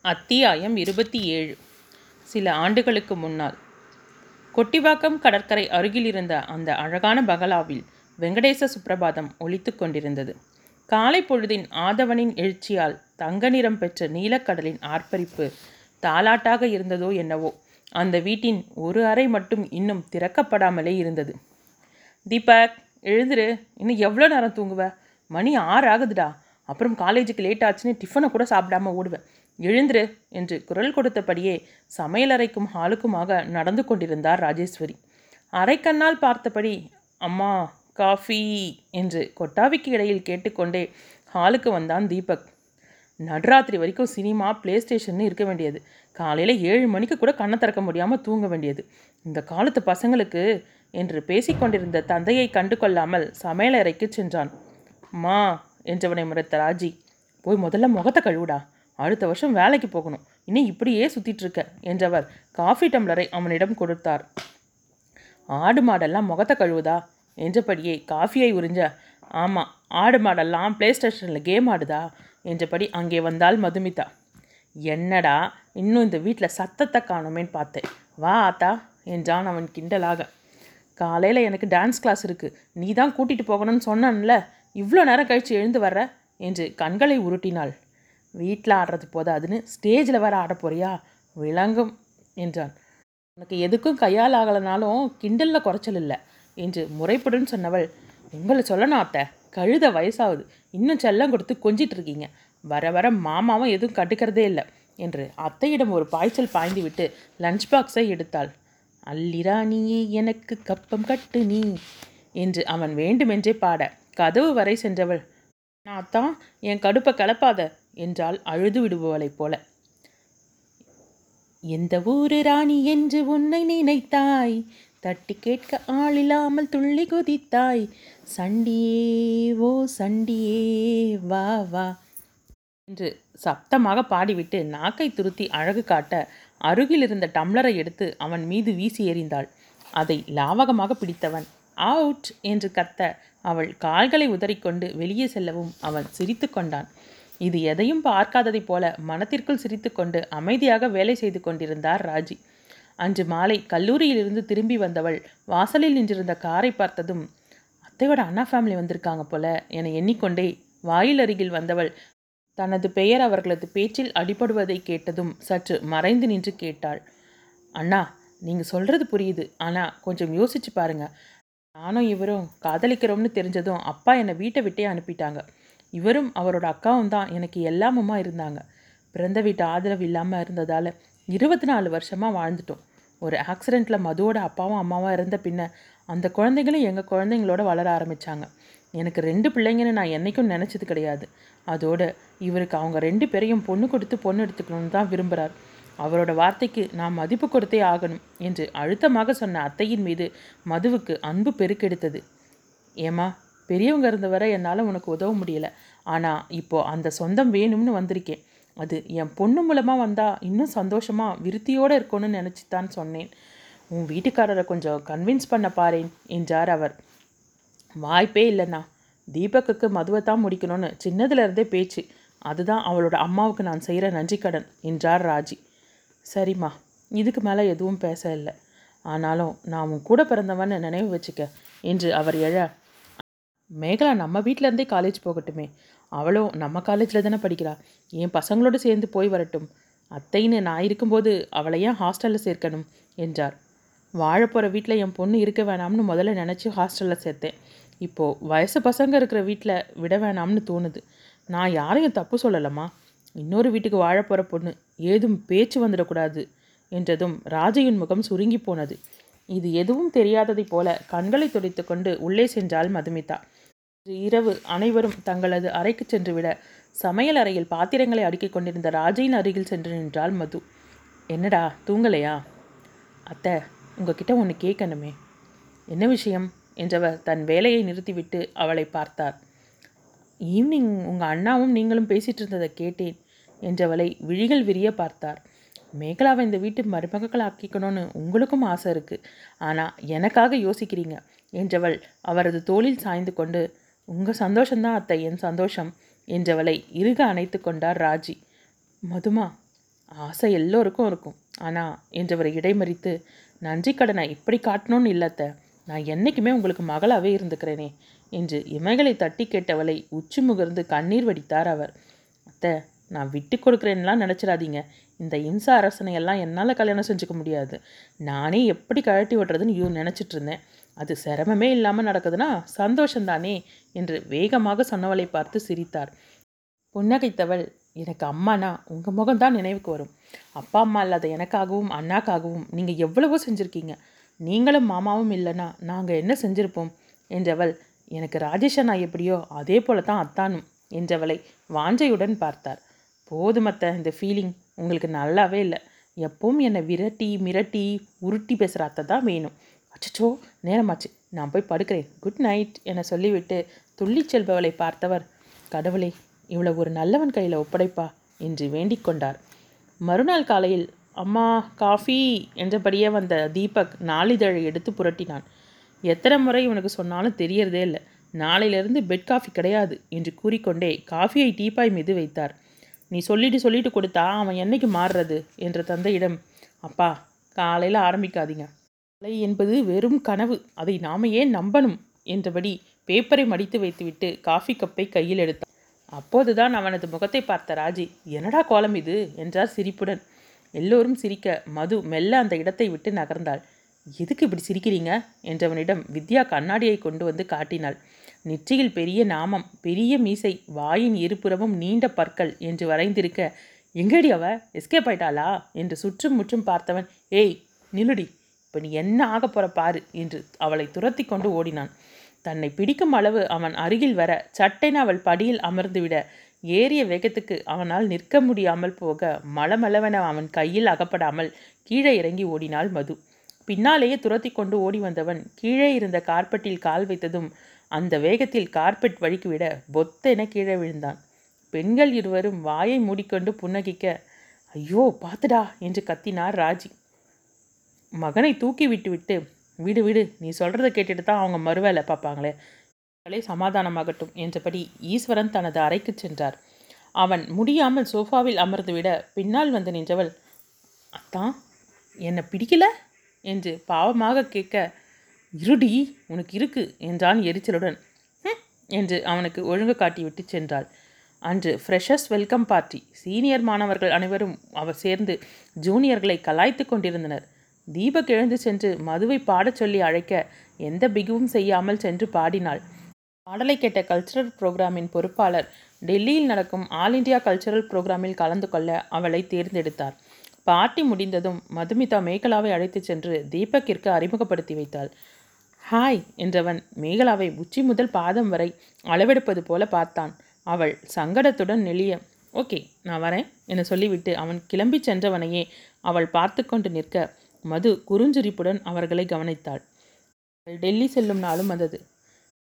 அத்தியாயம் இருபத்தி ஏழு. சில ஆண்டுகளுக்கு முன்னால். கொட்டிவாக்கம் கடற்கரை அருகில் இருந்த அந்த அழகான பகலாவில் வெங்கடேச சுப்பிரபாதம் ஒழித்து கொண்டிருந்தது. காலை பொழுதின் ஆதவனின் எழுச்சியால் தங்க நிறம் பெற்ற நீலக்கடலின் ஆர்ப்பரிப்பு தாலாட்டாக இருந்ததோ என்னவோ அந்த வீட்டின் ஒரு அறை மட்டும் இன்னும் திறக்கப்படாமலே இருந்தது. தீபக் எழுந்துரு இன்னும் எவ்வளோ நேரம் தூங்குவ? மணி ஆறு ஆகுதுடா. அப்புறம் காலேஜுக்கு லேட் ஆச்சுன்னு டிஃபனை கூட சாப்பிடாம ஓடுவேன் எழுந்துரு என்று குரல் கொடுத்தபடியே சமையலறைக்கும் ஹாலுக்குமாக நடந்து கொண்டிருந்தார் ராஜேஸ்வரி. அரைக்கண்ணால் பார்த்தபடி அம்மா காஃபி என்று கொட்டாவிக்கு இடையில் கேட்டுக்கொண்டே ஹாலுக்கு வந்தான் தீபக். நடுராத்திரி வரைக்கும் சினிமா ப்ளே ஸ்டேஷன் இருக்க வேண்டியது. காலையில் ஏழு மணிக்கு கூட கண்ணை திறக்க முடியாமல் தூங்க வேண்டியது. இந்த காலத்து பசங்களுக்கு என்று பேசிக்கொண்டிருந்த தந்தையை கண்டு கொள்ளாமல் சமையலறைக்கு சென்றான். மா என்றவனை முறைத்த ராஜி போய் முதல்ல முகத்தை கழுவுடா. அடுத்த வருஷம் வேலைக்கு போகணும். இன்னும் இப்படியே சுற்றிட்டுருக்க என்றவர் காஃபி டம்ளரை அவனிடம் கொடுத்தார். ஆடு மாடெல்லாம் முகத்தை கழுவுதா? என்றபடியே காஃபியை உறிஞ்ச ஆமாம் ஆடு மாடெல்லாம் ப்ளே ஸ்டேஷனில் கேம் ஆடுதா? என்றபடி அங்கே வந்தால் மதுமிதா. என்னடா இன்னும் இந்த வீட்டில் சத்தத்தை காணோமேன்னு பார்த்தேன். வா ஆத்தா என்றான் அவன் கிண்டலாக. காலையில் எனக்கு டான்ஸ் கிளாஸ் இருக்குது நீ தான் கூட்டிகிட்டு போகணும்னு சொன்னன்ல. இவ்வளோ நேரம் கழித்து எழுந்து வர்ற? என்று கண்களை உருட்டினாள். வீட்டில் ஆடுறது போதாதுன்னு ஸ்டேஜில் வேற ஆட போறியா? விளங்கும் என்றான். உனக்கு எதுக்கும் கையால் ஆகலைனாலும் கிண்டலில் குறைச்சல் இல்லை என்று முறைப்படுன்னு சொன்னவள். உங்களை சொல்லணும் அத்தை கழுத வயசாகுது. இன்னும் செல்லம் கொடுத்து கொஞ்சிட்டு இருக்கீங்க. வர வர மாமாவும் எதுவும் கட்டுக்கிறதே இல்லை என்று அத்தையிடம் ஒரு பாய்ச்சல் பாய்ந்து விட்டு லஞ்ச் பாக்ஸை எடுத்தாள். அல்லிராணியே எனக்கு கப்பம் கட்டு நீ என்று அவன் வேண்டுமென்றே பாட கதவு வரை சென்றவள். நான் தான் என் கடுப்பை கலப்பாத என்றால் அழுது விடுபவளைப் போல. எந்த ஊரு ராணி என்று உன்னை நினைத்தாய்? தட்டி கேட்க ஆளில்லாமல் துள்ளி குதித்தாய். சண்டியே ஓ சண்டியே வா வா என்று சப்தமாக பாடிவிட்டு நாக்கை துருத்தி அழகு காட்ட அருகில் இருந்த டம்ளரை எடுத்து அவன் மீது வீசி எறிந்தாள். அதை லாவகமாக பிடித்தவன் அவுட் என்று கத்த அவள் கால்களை உதறிக்கொண்டு வெளியே செல்லவும் அவன் சிரித்து கொண்டான். இது எதையும் பார்க்காததைப் போல மனத்திற்குள் சிரித்துக்கொண்டு அமைதியாக வேலை செய்து கொண்டிருந்தார் ராஜி. அன்று மாலை கல்லூரியிலிருந்து திரும்பி வந்தவள் வாசலில் நின்றிருந்த காரை பார்த்ததும் அத்தையோட அண்ணா ஃபேமிலி வந்திருக்காங்க போல என எண்ணிக்கொண்டே வாயில் அருகில் வந்தவள் தனது பெயர் அவர்களது பேச்சில் அடிபடுவதை கேட்டதும் சற்று மறைந்து நின்று கேட்டாள். அண்ணா நீங்கள் சொல்கிறது புரியுது. ஆனால் கொஞ்சம் யோசிச்சு பாருங்க. நானும் இவரும் காதலிக்கிறோம்னு தெரிஞ்சதும் அப்பா என்னை வீட்டை விட்டே அனுப்பிட்டாங்க. இவரும் அவரோட அக்காவும் தான். எனக்கு எல்லாமுமா இருந்தாங்க. பிறந்த வீட்டு ஆதரவு இல்லாமல் இருந்ததால் இருபத்தி நாலு வருஷமாக வாழ்ந்துட்டோம். ஒரு ஆக்சிடெண்ட்டில் மதுவோட அப்பாவும் அம்மாவும் இறந்த பின்ன அந்த குழந்தைங்களும் எங்கள் குழந்தைங்களோட வளர ஆரம்பித்தாங்க எனக்கு ரெண்டு பிள்ளைங்கன்னு நான் என்றைக்கும் நினச்சது கிடையாது. அதோடு இவருக்கு அவங்க ரெண்டு பேரையும் பொண்ணு கொடுத்து பொண்ணு எடுத்துக்கணும்னு தான் விரும்புகிறார் அவரோட வார்த்தைக்கு நான் மதிப்பு கொடுத்தே ஆகணும் என்று அழுத்தமாக சொன்ன அத்தையின் மீது மதுவுக்கு அன்பு பெருக்கெடுத்தது. ஏமா பெரியவங்க இருந்த வரை என்னால் உனக்கு உதவ முடியல. ஆனால் இப்போ அந்த சொந்தம் வேணும்னு வந்திருக்கேன் அது என் பொண்ணு மூலமாக வந்தால் இன்னும் சந்தோஷமாக விருத்தியோடு இருக்கணும்னு நினச்சி தான் சொன்னேன். உன் வீட்டுக்காரரை கொஞ்சம் கன்வின்ஸ் பண்ண பாரேன் என்றார் அவர். வாய்ப்பே இல்லைண்ணா. தீபக்குக்கு மதுவை தான் முடிக்கணும்னு சின்னதுல இருந்தே பேச்சு. அதுதான் அவளோட அம்மாவுக்கு நான் செய்கிற நன்றிக்கடன் என்றார் ராஜி. சரிம்மா இதுக்கு மேலே எதுவும் பேச இல்லை. ஆனாலும் நான் உன் கூட பிறந்தவன்னு நினைவு வச்சுக்க என்று அவர் எழ மேகலா நம்ம வீட்டிலேருந்தே காலேஜ் போகட்டுமே. அவளும் நம்ம காலேஜில் தானே படிக்கிறா. என் பசங்களோடு சேர்ந்து போய் வரட்டும். அத்தைன்னு நான் இருக்கும்போது அவளை ஏன் ஹாஸ்டலில் சேர்க்கணும்? என்றார். வாழப்போகிற வீட்டில் என் பொண்ணு இருக்க வேணாம்னு முதல்ல நினச்சி ஹாஸ்டலில் சேர்த்தேன். இப்போது வயசு பசங்க இருக்கிற வீட்டில் விட வேணாம்னு தோணுது. நான் யாரையும் தப்பு சொல்லலம்மா. இன்னொரு வீட்டுக்கு வாழப்போகிற பொண்ணு ஏதும் பேச்சு வந்துடக்கூடாது என்றதும் ராஜையின் முகம் சுருங்கி போனது. இது எதுவும் தெரியாததைப் போல கண்களை துடைத்து கொண்டு உள்ளே சென்றாள் மதுமிதா. இரவு அனைவரும் தங்களது அறைக்கு சென்றுவிட சமையல் அறையில் பாத்திரங்களை அடுக்கிக் கொண்டிருந்த ராஜையின் அருகில் சென்று நின்றாள் மது. என்னடா தூங்கலையா? அத்தை உங்ககிட்ட ஒன்று கேட்கணுமே. என்ன விஷயம்? என்றவர் தன் வேலையை நிறுத்திவிட்டு அவளை பார்த்தார். ஈவினிங் உங்கள் அண்ணாவும் நீங்களும் பேசிகிட்டு இருந்ததை கேட்டேன் என்றவளை விழிகள் விரிய பார்த்தார். மேகலாவை இந்த வீட்டு மருமகள் ஆக்கிக்கணும்னு உங்களுக்கும் ஆசை இருக்குது ஆனால் எனக்காக யோசிக்கிறீங்க என்றவள் அவரது தோளில் சாய்ந்து கொண்டு உங்கள் சந்தோஷந்தான் அத்தை என் சந்தோஷம் என்றவளை இருக அணைத்து கொண்டார் ராஜி. மதுமா ஆசை எல்லோருக்கும் இருக்கும். ஆனால் என்றவரை இடைமறித்து நன்றி கடனை இப்படி காட்டணும்னு இல்லத்த நான் என்றைக்குமே உங்களுக்கு மகளாகவே இருந்துக்கிறேனே என்று இமைகளை தட்டி கேட்டவளை உச்சி முகர்ந்து கண்ணீர் வடித்தார் அவர். அத்தை நான் விட்டு கொடுக்குறேன்லாம் நினச்சிடாதீங்க. இந்த இம்சா அரசனையெல்லாம் என்னால் கல்யாணம் செஞ்சுக்க முடியாது. நானே எப்படி கழட்டி விடுறதுன்னு யூ நினச்சிட்டு இருந்தேன். அது சிரமமே இல்லாமல் நடக்குதுன்னா சந்தோஷந்தானே என்று வேகமாக சொன்னவளை பார்த்து சிரித்தார். புன்னகைத்தவள் எனக்கு அம்மானா உங்கள் முகம்தான் நினைவுக்கு வரும். அப்பா அம்மா இல்லாத எனக்காகவும் அண்ணாக்காகவும் நீங்கள் எவ்வளவோ செஞ்சுருக்கீங்க. நீங்களும் மாமாவும் இல்லைன்னா நாங்கள் என்ன செஞ்சுருப்போம்? என்றவள் எனக்கு ராஜேஷ் அண்ணா எப்படியோ அதே போல தான் அத்தானும் என்றவளை வாஞ்சையுடன் பார்த்தார். போதுமத்த இந்த ஃபீலிங் உங்களுக்கு நல்லாவே இல்லை. எப்பவும் என்னை விரட்டி மிரட்டி உருட்டி பேசுகிற அத்தை தான் வேணும். அச்சச்சோ நேரமாச்சு. நான் போய் படுக்கிறேன். குட் நைட் என சொல்லிவிட்டு துள்ளிச் செல்பவளை பார்த்தவர் கடவுளே இவ்வளோ ஒரு நல்லவன் கையில் ஒப்படைப்பா என்று வேண்டிக் கொண்டார். மறுநாள் காலையில் அம்மா காஃபி என்றபடியே வந்த தீபக் நாளிதழை எடுத்து புரட்டினான். எத்தனை முறை இவனுக்கு சொன்னாலும் தெரியறதே இல்லை. நாளையிலிருந்து பெட் காஃபி கிடையாது என்று கூறிக்கொண்டே காஃபியை டீப்பாய் மீது வைத்தார். நீ சொல்லிட்டு சொல்லிட்டு கொடுத்தா அவன் என்னைக்கு மாறுறது? என்ற தந்தையிடம் அப்பா காலையில் ஆரம்பிக்காதீங்க. கலை என்பது வெறும் கனவு. அதை நாம ஏன் நம்பணும்? என்றபடி பேப்பரை மடித்து வைத்துவிட்டு காஃபி கப்பை கையில் எடுத்தான். அப்போதுதான் அவனது முகத்தை பார்த்த ராஜி என்னடா கோலம் இது? என்றார் சிரிப்புடன். எல்லோரும் சிரிக்க மது மெல்ல அந்த இடத்தை விட்டு நகர்ந்தாள். எதுக்கு இப்படி சிரிக்கிறீங்க? என்றவனிடம் வித்யா கண்ணாடியை கொண்டு வந்து காட்டினாள். நெற்றியில் பெரிய நாமம் பெரிய மீசை வாயின் இருபுறமும் நீண்ட பற்கள் என்று வரைந்திருக்க எங்கடி அவ? எஸ்கேப் ஆயிட்டாளா? என்று சுற்றும் முற்றும் பார்த்தவன் ஏய் நிலுடி இப்போ நீ என்ன ஆக போகிற பாரு என்று அவளை துரத்தி கொண்டு ஓடினான். தன்னை பிடிக்கும் அளவு அவன் அருகில் வர சட்டென அவள் படியில் அமர்ந்துவிட ஏறிய வேகத்துக்கு அவனால் நிற்க முடியாமல் போக மலமளவென அவன் கையில் அகப்படாமல் கீழே இறங்கி ஓடினாள் மது. பின்னாலேயே துரத்தி கொண்டு ஓடி வந்தவன் கீழே இருந்த கார்பெட்டில் கால் வைத்ததும் அந்த வேகத்தில் கார்பெட் வழுக்கிவிட பொத்தென கீழே விழுந்தான். பெண்கள் இருவரும் வாயை மூடிக்கொண்டு புன்னகிக்க ஐயோ பார்த்துடா என்று கத்தினார் ராஜி. மகனை தூக்கி விட்டுவிட்டு விடு விடு நீ சொல்கிறத கேட்டுட்டு தான் அவங்க மறுவேலை பார்ப்பாங்களே. அவளே சமாதானமாகட்டும் என்றபடி ஈஸ்வரன் தனது அறைக்கு சென்றார். அவன் முடியாமல் சோஃபாவில் அமர்ந்துவிட பின்னால் வந்து நின்றவள் அத்தான் என்னை பிடிக்கல? என்று பாவமாக கேட்க இருடி உனக்கு இருக்கு என்றான் எரிச்சலுடன். என்று அவனுக்கு ஒழுங்கு காட்டிவிட்டு சென்றாள். அன்று ஃப்ரெஷர்ஸ் வெல்கம் பார்ட்டி சீனியர் மாணவர்கள் அனைவரும் அவர் சேர்ந்து ஜூனியர்களை கலாய்த்து கொண்டிருந்தனர். தீபக் எழுந்து சென்று மதுவை பாடச் சொல்லி அழைக்க எந்த பிகுவும் செய்யாமல் சென்று பாடினாள். பாடலை கேட்ட கல்ச்சுரல் புரோகிராமின் பொறுப்பாளர் டெல்லியில் நடக்கும் ஆல் இண்டியா கல்ச்சுரல் புரோகிராமில் கலந்து கொள்ள அவளை தேர்ந்தெடுத்தார். பார்ட்டி முடிந்ததும் மதுமிதா மேகலாவை அழைத்துச் சென்று தீபக்கிற்கு அறிமுகப்படுத்தி வைத்தாள். ஹாய் என்றவன் மேகலாவை உச்சி முதல் பாதம் வரை அளவெடுப்பது போல பார்த்தான். அவள் சங்கடத்துடன் நெளிய ஓகே நான் வரேன் என சொல்லிவிட்டு அவன் கிளம்பி சென்றவனையே அவள் பார்த்து கொண்டு நிற்க மது குறுஞ்சிரிப்புடன் அவர்களை கவனித்தாள். டெல்லி செல்லும் நாளும் வந்தது.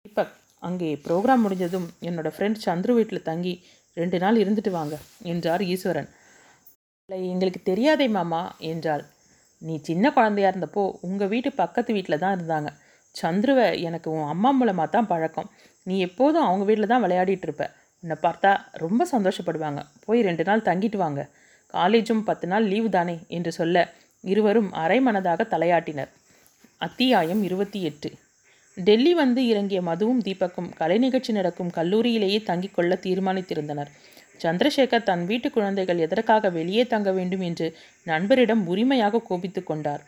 தீபக் அங்கே ப்ரோக்ராம் முடிஞ்சதும் என்னோட ஃப்ரெண்ட் சந்துரு வீட்டில் தங்கி ரெண்டு நாள் இருந்துட்டு வாங்க என்றார் ஈஸ்வரன். "இல்லை, எங்களுக்கு தெரியாதே மாமா என்றாள். நீ சின்ன குழந்தையா இருந்தப்போ உங்கள் வீட்டு பக்கத்து வீட்டில் தான் இருந்தாங்க. சந்துருவை எனக்கு உன் அம்மா மூலமாக தான் பழக்கம். நீ எப்போதும் அவங்க வீட்டில் தான் விளையாடிட்டு இருப்ப. உன்னை பார்த்தா ரொம்ப சந்தோஷப்படுவாங்க. போய் ரெண்டு நாள் தங்கிட்டு வாங்க. காலேஜும் பத்து நாள் லீவு தானே என்று சொல்ல இருவரும் அரைமனதாக தலையாட்டினர். அத்தியாயம் இருபத்தி எட்டு. டெல்லி வந்து இறங்கிய மதுவும் தீபக்கும் கலை நிகழ்ச்சி நடக்கும் கல்லூரியிலேயே தங்கிக் கொள்ள தீர்மானித்திருந்தனர். சந்திரசேகர் தன் வீட்டு குழந்தைகள் எதற்காக வெளியே தங்க வேண்டும் என்று நண்பரிடம் உரிமையாக கோபித்து கொண்டார்.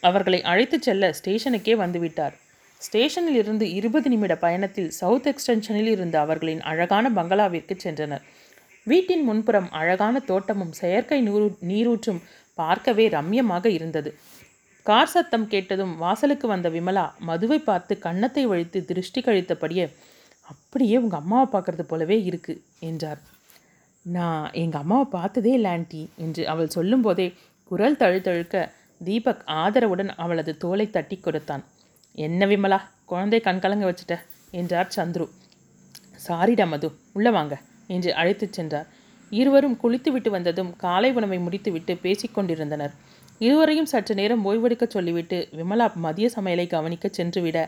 அவர்களை அழைத்துச் செல்ல ஸ்டேஷனுக்கே வந்துவிட்டார். ஸ்டேஷனில் இருந்து இருபது நிமிட பயணத்தில் சவுத் எக்ஸ்டென்ஷனில் இருந்த அவர்களின் அழகான பங்களாவிற்கு சென்றனர். வீட்டின் முன்புறம் அழகான தோட்டமும் செயற்கை நீரு நீரூற்றும் பார்க்கவே ரம்யமாக இருந்தது. கார் சத்தம் கேட்டதும் வாசலுக்கு வந்த விமலா மதுவை பார்த்து கன்னத்தை வழித்து திருஷ்டி கழித்தபடியே அப்படியே உங்கள் அம்மாவை பார்க்கறது போலவே இருக்கு என்றார். நான் எங்கள் அம்மாவை பார்த்ததே இல்லை ஆண்டி என்று அவள் சொல்லும்போதே குரல் தழுத்தழுக்க தீபக் ஆதரவுடன் அவளது தோலை தட்டி கொடுத்தான். என்ன விமலா குழந்தை கண்கலங்க வச்சுட்ட என்றார் சந்துரு. சாரிடா மது உள்ளே வாங்க என்று அழைத்துச் சென்றார். இருவரும் குளித்துவிட்டு வந்ததும் காலை உணவை முடித்துவிட்டு பேசிக்கொண்டிருந்தனர் இருவரையும் சற்று நேரம் ஓய்வெடுக்க சொல்லிவிட்டு விமலா மதிய சமையலை கவனிக்க சென்றுவிட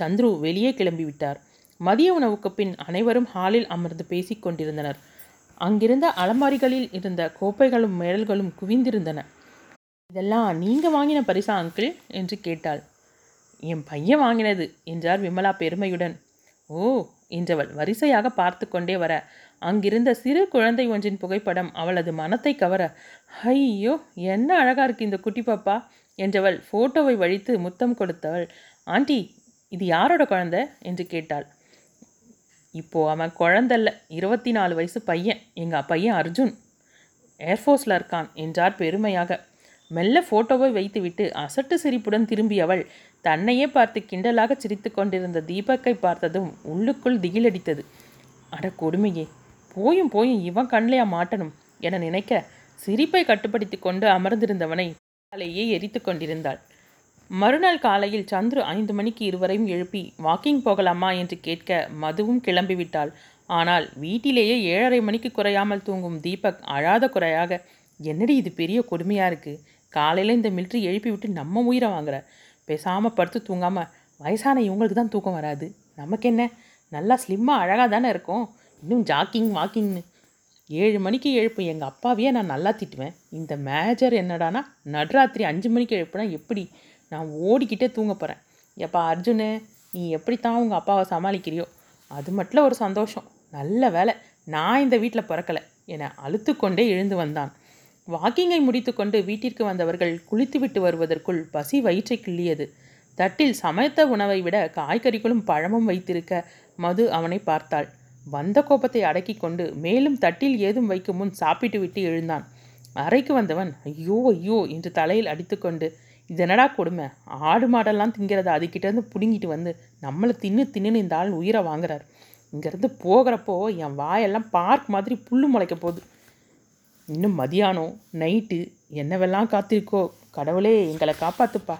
சந்துரு வெளியே கிளம்பி விட்டார் மதிய உணவுக்கு பின் அனைவரும் ஹாலில் அமர்ந்து பேசிக் கொண்டிருந்தனர். அங்கிருந்த அலமாரிகளில் இருந்த கோப்பைகளும் மேடல்களும் குவிந்திருந்தன. இதெல்லாம் நீங்கள் வாங்கின பரிசா அங்கிள்? என்று கேட்டாள். என் பையன் வாங்கினது என்றார் விமலா பெருமையுடன். ஓ என்றவள் வரிசையாக பார்த்து கொண்டே வர அங்கிருந்த சிறு குழந்தை ஒன்றின் புகைப்படம் அவளது மனத்தை கவர ஐயோ என்ன அழகா இருக்கு இந்த குட்டி பாப்பா என்றவள் ஃபோட்டோவை வழித்து முத்தம் கொடுத்தவள் ஆண்டி இது யாரோட குழந்தை? என்று கேட்டாள். இப்போ அவன் குழந்தல்ல இருபத்தி நாலு வயசு பையன் எங்கள் பையன் அர்ஜுன். ஏர்ஃபோர்ஸில் இருக்கான் என்றார் பெருமையாக. மெல்ல ஃபோட்டோவை வைத்துவிட்டு அசட்டு சிரிப்புடன் திரும்பியவள் தன்னையே பார்த்து கிண்டலாக சிரித்து கொண்டிருந்த தீபக்கை பார்த்ததும் உள்ளுக்குள் திகிலடித்தது. அட கொடுமையே போயும் போயும் இவன் கண்லையா மாட்டணும் என நினைக்க சிரிப்பை கட்டுப்படுத்தி கொண்டு அமர்ந்திருந்தவனை காலையே எரித்து கொண்டிருந்தாள். மறுநாள் காலையில் சந்துரு ஐந்து மணிக்கு இருவரையும் எழுப்பி வாக்கிங் போகலாமா? என்று கேட்க மதுவும் கிளம்பிவிட்டாள். ஆனால் வீட்டிலேயே ஏழரை மணிக்கு குறையாமல் தூங்கும் தீபக் அழாத குறையாக என்னடி இது பெரிய கொடுமையாக இருக்குது காலையில் இந்த மிலிட்ரி எழுப்பி விட்டு நம்ம உயிரை வாங்குற? பேசாமல் படுத்து தூங்காமல் வயசான இவங்களுக்கு தான் தூக்கம் வராது. நமக்கு என்ன நல்லா ஸ்லிம்மாக அழகாக தானே இருக்கும். இன்னும் ஜாக்கிங் வாக்கிங்னு. ஏழு மணிக்கு எழுப்பும் எங்கள் அப்பாவையே நான் நல்லா திட்டுவேன். இந்த மேஜர் என்னடானா நடுராத்திரி அஞ்சு மணிக்கு எழுப்புனா எப்படி? நான் ஓடிக்கிட்டே தூங்க போகிறேன் எப்பா அர்ஜுனு நீ எப்படி தான் உங்கள் அப்பாவை சமாளிக்கிறியோ? அது மட்டும் ஒரு சந்தோஷம். நல்ல வேலை நான் இந்த வீட்டில் பிறக்கலை. என அழுத்துக்கொண்டே எழுந்து வந்தான். வாக்கிங்கை முடித்துக்கொண்டு வீட்டிற்கு வந்தவர்கள் குளித்துவிட்டு வருவதற்குள் பசி வயிற்றை கிள்ளியது. தட்டில் சமைத்த உணவை விட காய்கறிகளும் பழமும் வைத்திருக்க மது அவனை பார்த்தாள். வந்த கோபத்தை அடக்கி கொண்டு மேலும் தட்டில் ஏதும் வைக்கும் முன் சாப்பிட்டு விட்டு எழுந்தான். அறைக்கு வந்தவன் ஐயோ ஐயோ என்று தலையில் அடித்துக்கொண்டு இதனடா கொடுமை ஆடு மாடெல்லாம் திங்கிறத அதுக்கிட்டேருந்து பிடுங்கிட்டு வந்து நம்மளை தின்னு தின்னு இந்த ஆள் உயிரை வாங்குறார். இங்கேருந்து போகிறப்போ என் வாயெல்லாம் பார்க் மாதிரி புல்லு முளைக்க போகுது. இன்னும் மதியானம் நைட்டு என்னவெல்லாம் காத்திருக்கோ கடவுளே எங்களை காப்பாத்துப்பா.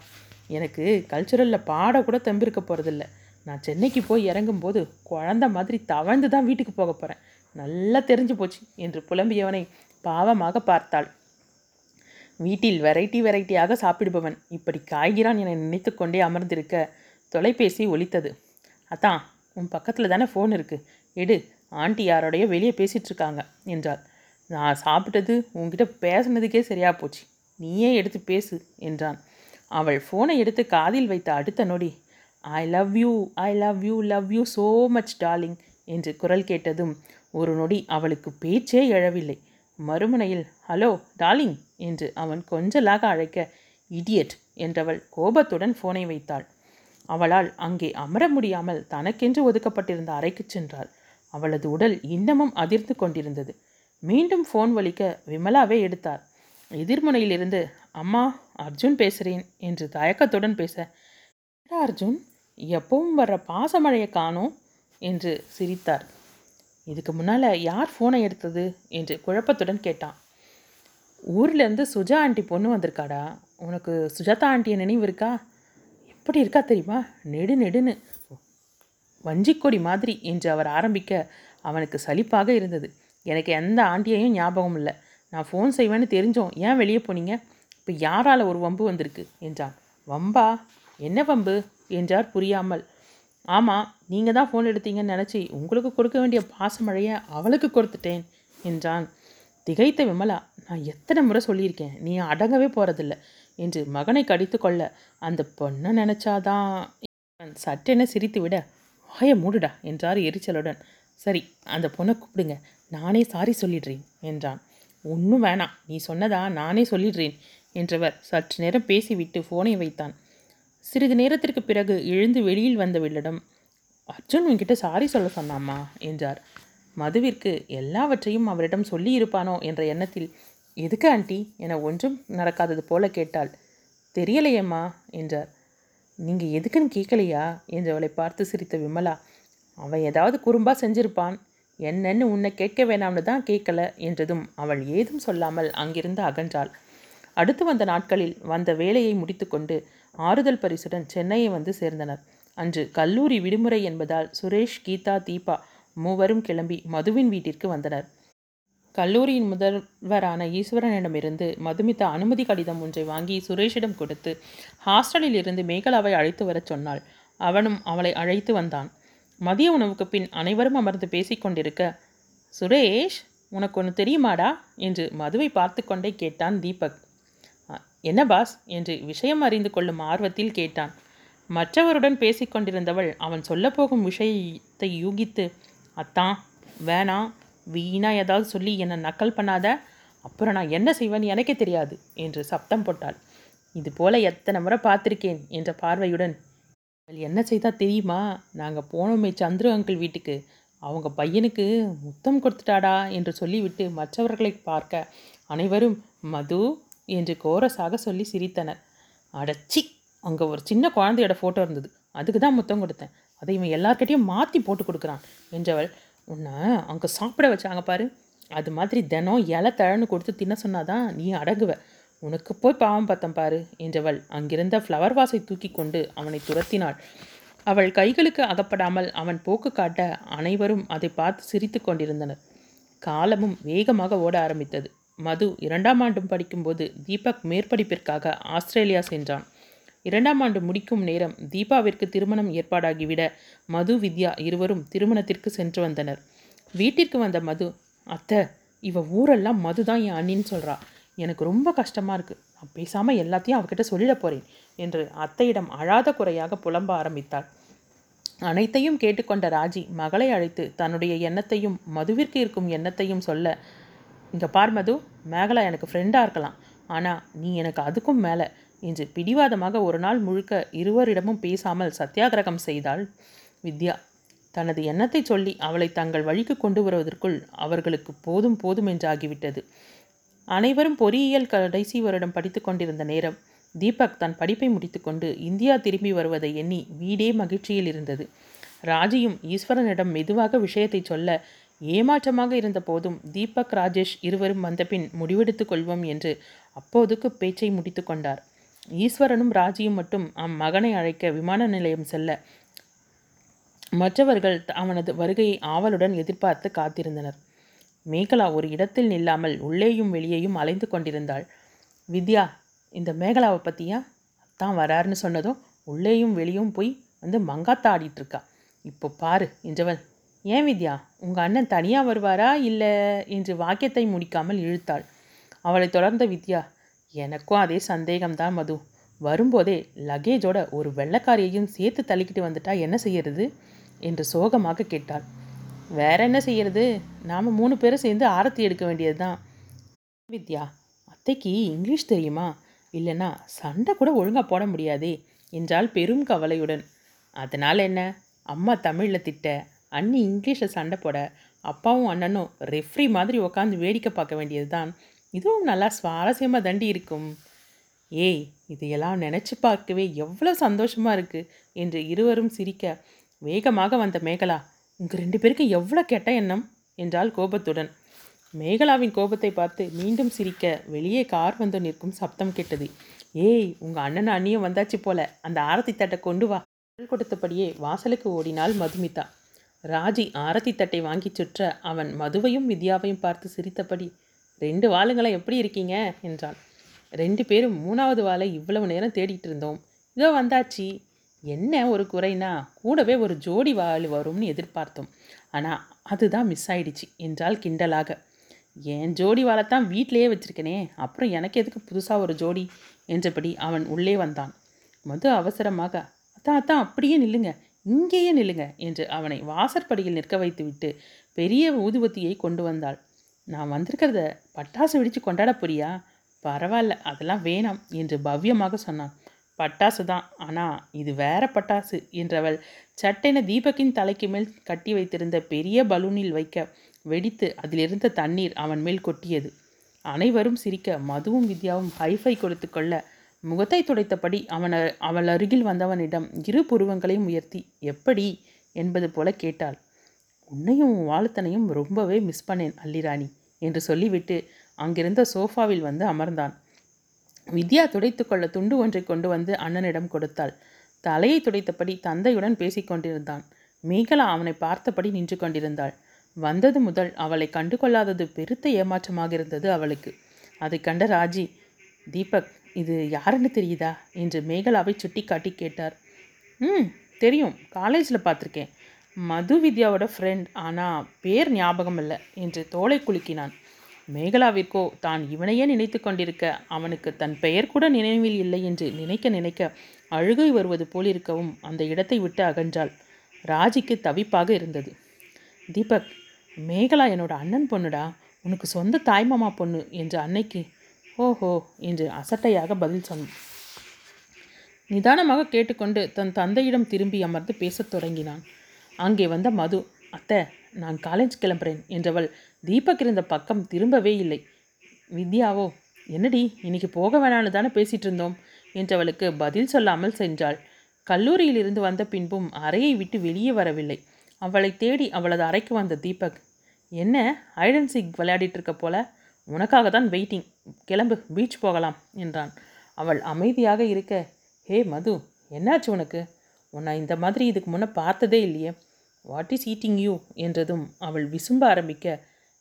எனக்கு கல்ச்சுரலில் பாட கூட தம்பிருக்க போகிறதில்ல நான் சென்னைக்கு போய் இறங்கும்போது குழந்த மாதிரி தவழ்ந்து தான் வீட்டுக்கு போக போகிறேன் நல்லா தெரிஞ்சு போச்சு. என்று புலம்பியவனை பாவமாக பார்த்தாள். வீட்டில் வெரைட்டி வெரைட்டியாக சாப்பிடுபவன் இப்படி காய்கிறான் என நினைத்து கொண்டே அமர்ந்திருக்க தொலைபேசி ஒலித்தது. அதான் உன் பக்கத்தில் தானே ஃபோன் இருக்குது எடு ஆண்டி யாரோடைய வெளியே பேசிகிட்ருக்காங்க என்றாள். நான் சாப்பிட்டது உன்கிட்ட பேசுனதுக்கே சரியாக போச்சு. நீயே எடுத்து பேசு என்றான். அவள் ஃபோனை எடுத்து காதில் வைத்த அடுத்த நொடி I love you I love you love you so much darling என்று குரல் கேட்டதும் ஒரு நொடி அவளுக்கு பேச்சே எழவில்லை. மறுமுனையில் ஹலோ டார்லிங் என்று அவன் கொஞ்சலாக அழைக்க இடியட் என்றவள் கோபத்துடன் ஃபோனை வைத்தாள். அவளால் அங்கே அமர முடியாமல் தனக்கென்று ஒதுக்கப்பட்டிருந்த அறைக்குச் சென்றாள். அவளது உடல் இன்னமும் அதிர்ந்து கொண்டிருந்தது. மீண்டும் ஃபோன் வலிக்க விமலாவே எடுத்தார். எதிர்முனையிலிருந்து அம்மா அர்ஜுன் பேசுகிறேன் என்று தயக்கத்துடன் பேச அர்ஜுன்? எப்பவும் வர்ற பாசமழையை காணோம் என்று சிரித்தார். இதுக்கு முன்னால் யார் ஃபோனை எடுத்தது என்று குழப்பத்துடன் கேட்டான். ஊர்லேருந்து சுஜா ஆண்டி பொண்ணு வந்திருக்காடா? உனக்கு சுஜாதா ஆண்டியை நினைவு இருக்கா? எப்படி இருக்கா தெரியுமா? நெடு நெடுன்னு. வஞ்சிக்கொடி மாதிரி என்று அவர் ஆரம்பிக்க அவனுக்கு சலிப்பாக இருந்தது. எனக்கு எந்த ஆண்டியையும் ஞாபகம் இல்லை. நான் ஃபோன் செய்வேன்னு தெரிஞ்சோம். ஏன் வெளியே போனீங்க? இப்போ யாரால் ஒரு வம்பு வந்திருக்கு? என்றான். வம்பா? என்ன வம்பு? என்றார் புரியாமல். ஆமாம் நீங்கள் தான் ஃபோன் எடுத்தீங்கன்னு நினச்சி உங்களுக்கு கொடுக்க வேண்டிய பாசமழையை அவளுக்கு கொடுத்துட்டேன் என்றான். திகைத்த விமலா நான் எத்தனை முறை சொல்லியிருக்கேன் நீ அடங்கவே போகிறதில்ல என்று மகனை கடித்து கொள்ள அந்த பொண்ணை நினச்சாதான் சட்டென சிரித்து விட வாய மூடுடா என்றார் எரிச்சலுடன். சரி அந்த பொண்ணை கூப்பிடுங்க நானே சாரி சொல்லிடுறேன் என்றான். ஒன்றும் வேணாம் நீ சொன்னதா நானே சொல்லிடுறேன் என்றவர் சற்று நேரம் பேசிவிட்டு ஃபோனை வைத்தான். சிறிது நேரத்திற்கு பிறகு எழுந்து வெளியில் வந்தவளிடம் அர்ஜுன் உன்கிட்ட சாரி சொல்ல சொன்னாமா என்றார். மதுவிற்கு எல்லாவற்றையும் அவரிடம் சொல்லியிருப்பானோ? என்ற எண்ணத்தில் எதுக்கு ஆண்டி? என ஒன்றும் நடக்காதது போல கேட்டாள். தெரியலையேம்மா என்றார். நீங்கள் எதுக்குன்னு கேட்கலையா? என்றவளை பார்த்து சிரித்த விமலா. அவன் ஏதாவது குறும்பாக செஞ்சிருப்பான். என்னன்னு உன்னை கேட்க வேணாம்னு தான் கேட்கல என்றதும் அவள் ஏதும் சொல்லாமல் அங்கிருந்து அகன்றாள். அடுத்து வந்த நாட்களில் வந்த வேலையை முடித்துக்கொண்டு ஆறுதல் பரிசுடன் சென்னையை வந்து சேர்ந்தனர். அன்று கல்லூரி விடுமுறை என்பதால் சுரேஷ் கீதா தீபா மூவரும் கிளம்பி மதுவின் வீட்டிற்கு வந்தனர். கல்லூரியின் முதல்வரான ஈஸ்வரனிடமிருந்து மதுமிதா அனுமதி கடிதம் ஒன்றை வாங்கி சுரேஷிடம் கொடுத்து ஹாஸ்டலில் இருந்து மேகலாவை அழைத்து வரச் சொன்னாள். அவனும் அவளை அழைத்து வந்தான். மதிய உணவுக்கு பின் அனைவரும் அமர்ந்து பேசிக்கொண்டிருக்க சுரேஷ் உனக்கு ஒன்று தெரியுமாடா? என்று மதுவை பார்த்து கொண்டே கேட்டான் தீபக். என்ன பாஸ்? என்று விஷயம் அறிந்து கொள்ளும் ஆர்வத்தில் கேட்டான். மற்றவருடன் பேசிக்கொண்டிருந்தவள் அவன் சொல்லப்போகும் விஷயத்தை யூகித்து அத்தான் வேணாம் வீணா ஏதாவது சொல்லி என்னை நக்கல் பண்ணாத. அப்புறம் நான் என்ன செய்வேன்னு எனக்கே தெரியாது என்று சப்தம் போட்டாள். இது போல எத்தனை முறை பார்த்துருக்கேன் என்ற பார்வையுடன் அவள் என்ன செய்தா தெரியுமா? நாங்கள் போனோமே சந்துரு அங்கிள் வீட்டுக்கு. அவங்க பையனுக்கு முத்தம் கொடுத்துட்டாடா என்று சொல்லிவிட்டு மற்றவர்களை பார்க்க அனைவரும் மது என்று கோரஸாக சொல்லி சிரித்தனர். அடச்சி! அங்கே ஒரு சின்ன குழந்தையோட ஃபோட்டோ இருந்தது. அதுக்கு தான் முத்தம் கொடுத்தேன். அதை இவன் எல்லார்கிட்டையும் மாற்றி போட்டு கொடுக்குறான் என்றவள் உன்னை அங்கே சாப்பிட வச்சாங்க பாரு. அது மாதிரி தினம் இலை தழன்னு கொடுத்து தின்ன சொன்னாதான் நீ அடங்குவ. உனக்கு போய் பாவம் பார்த்தம் பாரு என்றவள் அங்கிருந்த ஃப்ளவர் வாஸை தூக்கி கொண்டு அவனை துரத்தினாள். அவள் கைகளுக்கு அகப்படாமல் அவன் போக்கு காட்ட அனைவரும் அதை பார்த்து சிரித்து கொண்டிருந்தனர். காலமும் வேகமாக ஓட ஆரம்பித்தது. மது இரண்டாம் ஆண்டும் படிக்கும்போது தீபக் மேற்படிப்பிற்காக ஆஸ்திரேலியா சென்றான். இரண்டாம் ஆண்டு முடிக்கும் நேரம் தீபாவிற்கு திருமணம் ஏற்பாடாகிவிட மது வித்யா இருவரும் திருமணத்திற்கு சென்று வந்தனர். வீட்டிற்கு வந்த மது அத்தை இவ ஊரெல்லாம் மது தான் என் அண்ணின்னு சொல்கிறா எனக்கு ரொம்ப கஷ்டமாக இருக்குது நான் பேசாமல் எல்லாத்தையும் அவகிட்ட சொல்லிட போகிறேன் என்று அத்தையிடம் அழாத குறையாக புலம்ப ஆரம்பித்தாள். அனைத்தையும் கேட்டுக்கொண்ட ராஜி மகளை அழைத்து தன்னுடைய எண்ணத்தையும் மதுவிற்கு இருக்கும் எண்ணத்தையும் சொல்ல இங்கே பார் மது மேகலா எனக்கு ஃப்ரெண்டாக இருக்கலாம். ஆனால் நீ எனக்கு அதுக்கும் மேலே. என்று பிடிவாதமாக ஒரு நாள் முழுக்க இருவரிடமும் பேசாமல் சத்தியாகிரகம் செய்தாள் வித்யா. தனது எண்ணத்தை சொல்லி அவளை தங்கள் வழிக்கு கொண்டு வருவதற்குள் அவர்களுக்கு போதும் போதும் என்றாகிவிட்டது. அனைவரும் பொறியியல் கடைசி வருடம் படித்து கொண்டிருந்த நேரம் தீபக் தன் படிப்பை முடித்துக்கொண்டு இந்தியா திரும்பி வருவதை எண்ணி வீடே மகிழ்ச்சியில் இருந்தது. ராஜியும் ஈஸ்வரனிடம் மெதுவாக விஷயத்தை சொல்ல ஏமாற்றமாக இருந்த போதும் தீபக் ராஜேஷ் இருவரும் வந்தபின் முடிவெடுத்துக் கொள்வோம் என்று அப்போதுக்கு பேச்சை முடித்து கொண்டார். ஈஸ்வரனும் ராஜியும் மட்டும் அம்மகனை அழைக்க விமான நிலையம் செல்ல மற்றவர்கள் அவனது வருகையை ஆவலுடன் எதிர்பார்த்து காத்திருந்தனர். மேகலா ஒரு இடத்தில் நில்லாமல் உள்ளேயும் வெளியேயும் அலைந்து கொண்டிருந்தாள். வித்யா இந்த மேகலாவை பற்றியா தான் வராருன்னு சொன்னதும் உள்ளேயும் வெளியும் போய் வந்து மங்காத்தா ஆடிட்டுருக்கா இப்போ பாரு என்றவள் ஏன் வித்யா? உங்கள் அண்ணன் தனியாக வருவாரா இல்லை என்று வாக்கியத்தை முடிக்காமல் இழுத்தாள். அவளை தொடர்ந்த வித்யா எனக்கும் அதே சந்தேகம்தான் மது. வரும்போதே லக்கேஜோட ஒரு வெள்ளைக்காரியையும் சேர்த்து தள்ளிக்கிட்டு வந்துட்டா என்ன செய்யறது? என்று சோகமாக கேட்டாள். வேற என்ன செய்யறது? நாம் மூணு பேரும் சேர்ந்து ஆரத்தி எடுக்க வேண்டியது தான் வித்யா அத்தைக்கு இங்கிலீஷ் தெரியுமா? இல்லைன்னா சண்டை கூட ஒழுங்காக போட முடியாதே? என்றால் பெரும் கவலையுடன். அதனால் என்ன? அம்மா தமிழில் திட்ட அண்ணி இங்கிலீஷில் சண்டை போட அப்பாவும் அண்ணனும் ரெஃப்ரி மாதிரி உட்காந்து வேடிக்கை பார்க்க வேண்டியது தான் இதுவும் நல்லா சுவாரஸ்யமாக தண்டி இருக்கும். ஏய் இதையெல்லாம் நினச்சி பார்க்கவே எவ்வளோ சந்தோஷமாக இருக்குது என்று இருவரும் சிரிக்க வேகமாக வந்த மேகலா உங்கள் ரெண்டு பேருக்கும் எவ்வளோ கெட்ட எண்ணம்? என்றால் கோபத்துடன். மேகலாவின் கோபத்தை பார்த்து மீண்டும் சிரிக்க வெளியே கார் வந்து நிற்கும் சப்தம் கேட்டது. ஏய் உங்கள் அண்ணன் அண்ணியும் வந்தாச்சு போல அந்த ஆரத்தி தட்டை கொண்டு வா. கொடுத்தபடியே வாசலுக்கு ஓடினாள் மதுமிதா. ராஜி ஆரத்தி தட்டை வாங்கி சுற்ற அவன் மதுவையும் வித்யாவையும் பார்த்து சிரித்தபடி ரெண்டு வாளுங்களாம் எப்படி இருக்கீங்க? என்றான். ரெண்டு பேரும் மூணாவது வாளை இவ்வளவு நேரம் தேடிட்டு இருந்தோம். இதோ வந்தாச்சு. என்ன ஒரு குறைனா கூடவே ஒரு ஜோடி வாள் வரும்னு எதிர்பார்த்தோம். ஆனால் அதுதான் மிஸ் ஆயிடுச்சு என்றால் கிண்டலாக. என் ஜோடி வாழைத்தான் வீட்டிலேயே வச்சிருக்கனே அப்புறம் எனக்கு எதுக்கு புதுசாக ஒரு ஜோடி? என்றபடி அவன் உள்ளே வந்தான். மது அவசரமாக அதான் அதான் அப்படியே நில்லுங்க. இங்கேயே நில்லுங்க என்று அவனை வாசற்படியில் நிற்க வைத்துவிட்டு பெரிய ஊதுவத்தியை கொண்டு வந்தாள். நான் வந்திருக்கிறத பட்டாசு வெடித்து கொண்டாட போறியா? பரவாயில்ல அதெல்லாம் வேணாம் என்று பவ்யமாக சொன்னான். பட்டாசு தான் ஆனால் இது வேற பட்டாசு என்றவள் சட்டென தீபக்கின் தலைக்கு மேல் கட்டி வைத்திருந்த பெரிய பலூனில் வைக்க வெடித்து அதிலிருந்த தண்ணீர் அவன் மேல் கொட்டியது. அனைவரும் சிரிக்க மதுவும் வித்யாவும் ஹைஃபை கொடுத்து கொள்ள முகத்தை துடைத்தபடி அவன் அவள் அருகில் வந்தவனிடம் இரு புருவங்களையும் உயர்த்தி எப்படி? என்பது போல கேட்டாள். உன்னையும் உன் வாழ்த்தனையும் ரொம்பவே மிஸ் பண்ணேன் அல்லிராணி என்று சொல்லிவிட்டு அங்கிருந்த சோஃபாவில் வந்து அமர்ந்தான். வித்யா துடைத்துக்கொள்ள துண்டு ஒன்றை கொண்டு வந்து அண்ணனிடம் கொடுத்தாள். தலையை துடைத்தபடி தந்தையுடன் பேசிக் கொண்டிருந்தான். மேகலா அவனை பார்த்தபடி நின்று கொண்டிருந்தாள். வந்தது முதல் அவளை கண்டு கொள்ளாதது பெருத்த ஏமாற்றமாக இருந்தது அவளுக்கு. அதை கண்ட ராஜி தீபக் இது யாருன்னு தெரியுதா? என்று மேகலாவை சுட்டி காட்டி கேட்டார். ம் தெரியும். காலேஜில் பார்த்துருக்கேன். மது வித்யாவோட ஃப்ரெண்ட் ஆனால் பேர் ஞாபகம் இல்லை என்று தோலை குலுக்கினான். மேகலாவிற்கோ தான் இவனையே நினைத்து கொண்டிருக்க அவனுக்கு தன் பெயர் கூட நினைவில் இல்லை என்று நினைக்க நினைக்க அழுகை வருவது போல் இருக்கவும் அந்த இடத்தை விட்டு அகன்றாள். ராஜிக்கு தவிப்பாக இருந்தது. தீபக் மேகலா என்னோட அண்ணன் பொண்ணுடா. உனக்கு சொந்த தாய்மாமா பொண்ணு என்று அன்னைக்கு ஓஹோ என்று அசட்டையாக பதில் சொன்னான் நிதானமாக கேட்டுக்கொண்டு தன் தந்தையிடம் திரும்பி அமர்ந்து பேசத் தொடங்கினான். அங்கே வந்த மது அத்தை நான் காலேஜ் கிளம்புறேன் என்றவள் தீபக் இருந்த பக்கம் திரும்பவே இல்லை. வித்யாவோ என்னடி இன்னைக்கு போக வேணான்னு தானே பேசிட்டு இருந்தோம் என்றவளுக்கு பதில் சொல்லாமல் சென்றாள். கல்லூரியிலிருந்து வந்த பின்பும் அறையை விட்டு வெளியே வரவில்லை. அவளை தேடி அவளது அறைக்கு வந்த தீபக் என்ன ஐடன்சிக் விளையாடிட்டு இருக்க போல? உனக்காக தான் வெயிட்டிங் கிளம்பு பீச் போகலாம் என்றான். அவள் அமைதியாக இருக்க ஹே மது என்னாச்சு உனக்கு? உன்னை இந்த மாதிரி இதுக்கு முன்னே பார்த்ததே இல்லையே. வாட் இஸ் ஈட்டிங் யூ என்றதும் அவள் விசும்ப ஆரம்பிக்க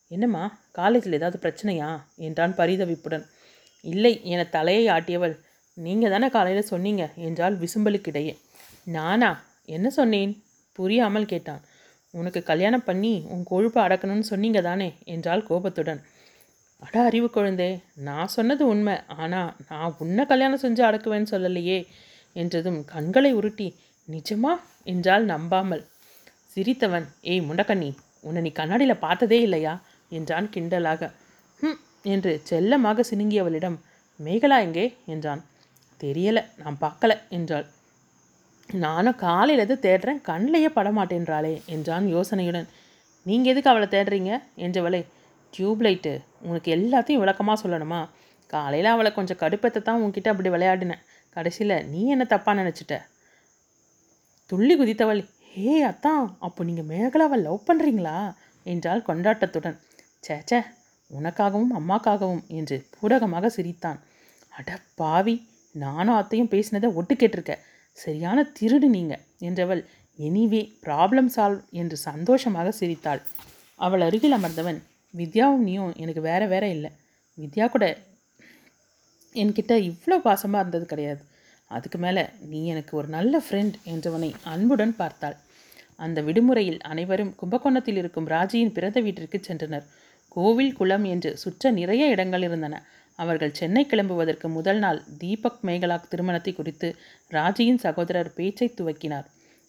என்னம்மா காலேஜில் ஏதாவது பிரச்சனையா? என்றான் பரிதவிப்புடன். இல்லை என தலையை ஆட்டியவள் நீங்கள் தானே காலையில் சொன்னீங்க? என்றால் விசும்பலுக்கிடையே. நானா? என்ன சொன்னேன்? புரியாமல் கேட்டான். உனக்கு கல்யாணம் பண்ணி உன் கொழுப்பை அடக்கணும்னு சொன்னீங்க தானே? என்றால் கோபத்துடன். அட அறிவு குழந்தே நான் சொன்னது உண்மை ஆனால் நான் உன்னை கல்யாணம் செஞ்சு அடக்குவேன்னு சொல்லலையே என்றதும் கண்களை உருட்டி நிஜமா? என்றால் நம்பாமல். சிரித்தவன் ஏய் முண்டக்கண்ணி உன்னை நீ கண்ணாடியில் பார்த்ததே இல்லையா? என்றான் கிண்டலாக. ம் என்று செல்லமாக சினுங்கியவளிடம் மேகலா எங்கே? என்றான். தெரியலை நான் பார்க்கல என்றாள். நானும் காலையிலேருந்து தேடுறேன் கண்ணிலேயே படமாட்டேன்றாளே என்றான் யோசனையுடன். நீங்கள் எதுக்கு அவளை தேடுறீங்க? என்றவளை டியூப்லைட்டு. உனக்கு எல்லாத்தையும் விளக்கமாக சொல்லணுமா? காலையில் அவளை கொஞ்சம் கடுப்பத்தை தான் உன்கிட்ட அப்படி விளையாடினேன். கடைசியில் நீ என்ன தப்பாக நினச்சிட்ட? துள்ளி குதித்தவள் ஹே அத்தான் அப்போ நீங்கள் மேகலாவை லவ் பண்ணுறீங்களா என்றாள் கொண்டாட்டத்துடன். ச்சே ச்சே உனக்காகவும் அம்மாக்காகவும் என்று பூடகமாக சிரித்தான். அட பாவி நானும் அத்தையும் பேசினதை ஒட்டு கேட்டிருக்க. சரியான திருடு நீங்க என்றவள். எனிவே ப்ராப்ளம் சால்வ் என்று சந்தோஷமாக சிரித்தாள். அவள் அருகில் அமர்ந்தவன் வித்யாவும் நீயும் எனக்கு வேற வேற இல்லை. வித்யா கூட என்கிட்ட இவ்வளோ பாசமாக இருந்தது கிடையாது. அதுக்கு மேலே நீ எனக்கு ஒரு நல்ல ஃப்ரெண்ட் என்றவனை அன்புடன் பார்த்தாள். அந்த விடுமுறையில் அனைவரும் கும்பகோணத்தில் இருக்கும் ராஜியின் பிறந்த வீட்டிற்கு சென்றனர். கோவில் குளம் என்று சுற்ற நிறைய இடங்கள் இருந்தன. அவர்கள் சென்னை கிளம்புவதற்கு முதல் நாள் தீபக் மேகலா திருமணத்தை குறித்து ராஜியின் சகோதரர் பேச்சை துவக்கினார்.